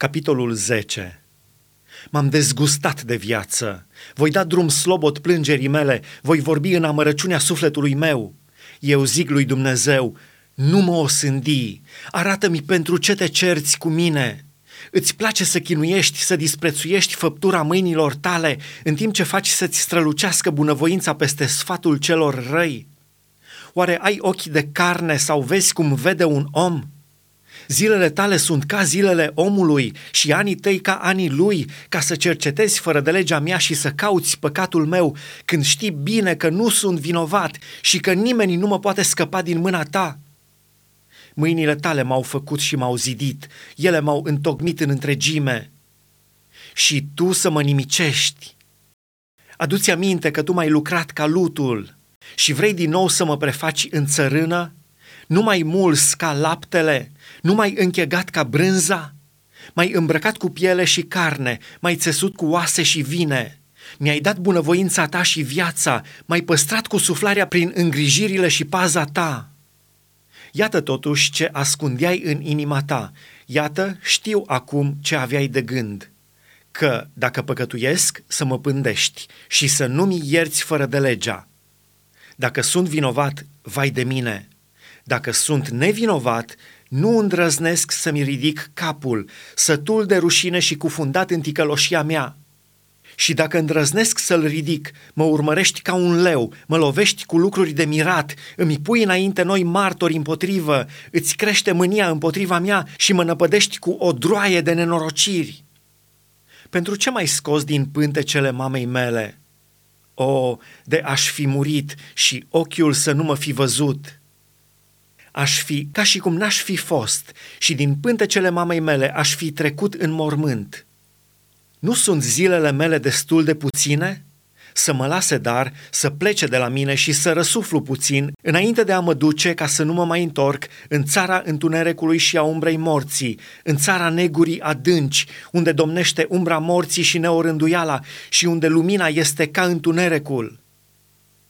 Capitolul 10 M-am dezgustat de viață. Voi da drum slobot plângerii mele, voi vorbi în amărăciunea sufletului meu. Eu zic lui Dumnezeu, nu mă osândi, arată-mi pentru ce te cerți cu mine. Îți place să chinuiești, să disprețuiești făptura mâinilor tale, în timp ce faci să-ți strălucească bunăvoința peste sfatul celor răi? Oare ai ochi de carne sau vezi cum vede un om?' Zilele tale sunt ca zilele omului și anii tăi ca anii lui, ca să cercetezi fără de legea mea și să cauți păcatul meu, când știi bine că nu sunt vinovat și că nimeni nu mă poate scăpa din mâna ta. Mâinile tale m-au făcut și m-au zidit, ele m-au întocmit în întregime. Și tu să mă nimicești. Aduți aminte că tu m-ai lucrat ca lutul și vrei din nou să mă prefaci în țărână? Nu mai mulți ca laptele nu mai închegat ca brânza? Mai îmbrăcat cu piele și carne, mai țesut cu oase și vine. Mi-ai dat bunăvoința ta și viața, mai păstrat cu suflarea prin îngrijirile și paza ta. Iată totuși ce ascundeai în inima ta, iată știu acum ce aveai de gând, că dacă păcătuiesc să mă pândești și să nu-mi ierți fără de legea. Dacă sunt vinovat, vai de mine. Dacă sunt nevinovat, nu îndrăznesc să-mi ridic capul, sătul de rușine și cufundat în ticăloșia mea. Și dacă îndrăznesc să-l ridic, mă urmărești ca un leu, mă lovești cu lucruri de mirat, îmi pui înainte noi martori împotrivă, îți crește mânia împotriva mea și mă năpădești cu o droaie de nenorociri. Pentru ce mai scos din pântecele mamei mele? O, de aș fi murit și ochiul să nu mă fi văzut!' Aș fi ca și cum n-aș fi fost și din pântecele mamei mele aș fi trecut în mormânt. Nu sunt zilele mele destul de puține? Să mă lase dar, să plece de la mine și să răsuflu puțin, înainte de a mă duce ca să nu mă mai întorc în țara întunericului și a umbrei morții, în țara negurii adânci, unde domnește umbra morții și neorânduiala și unde lumina este ca întunericul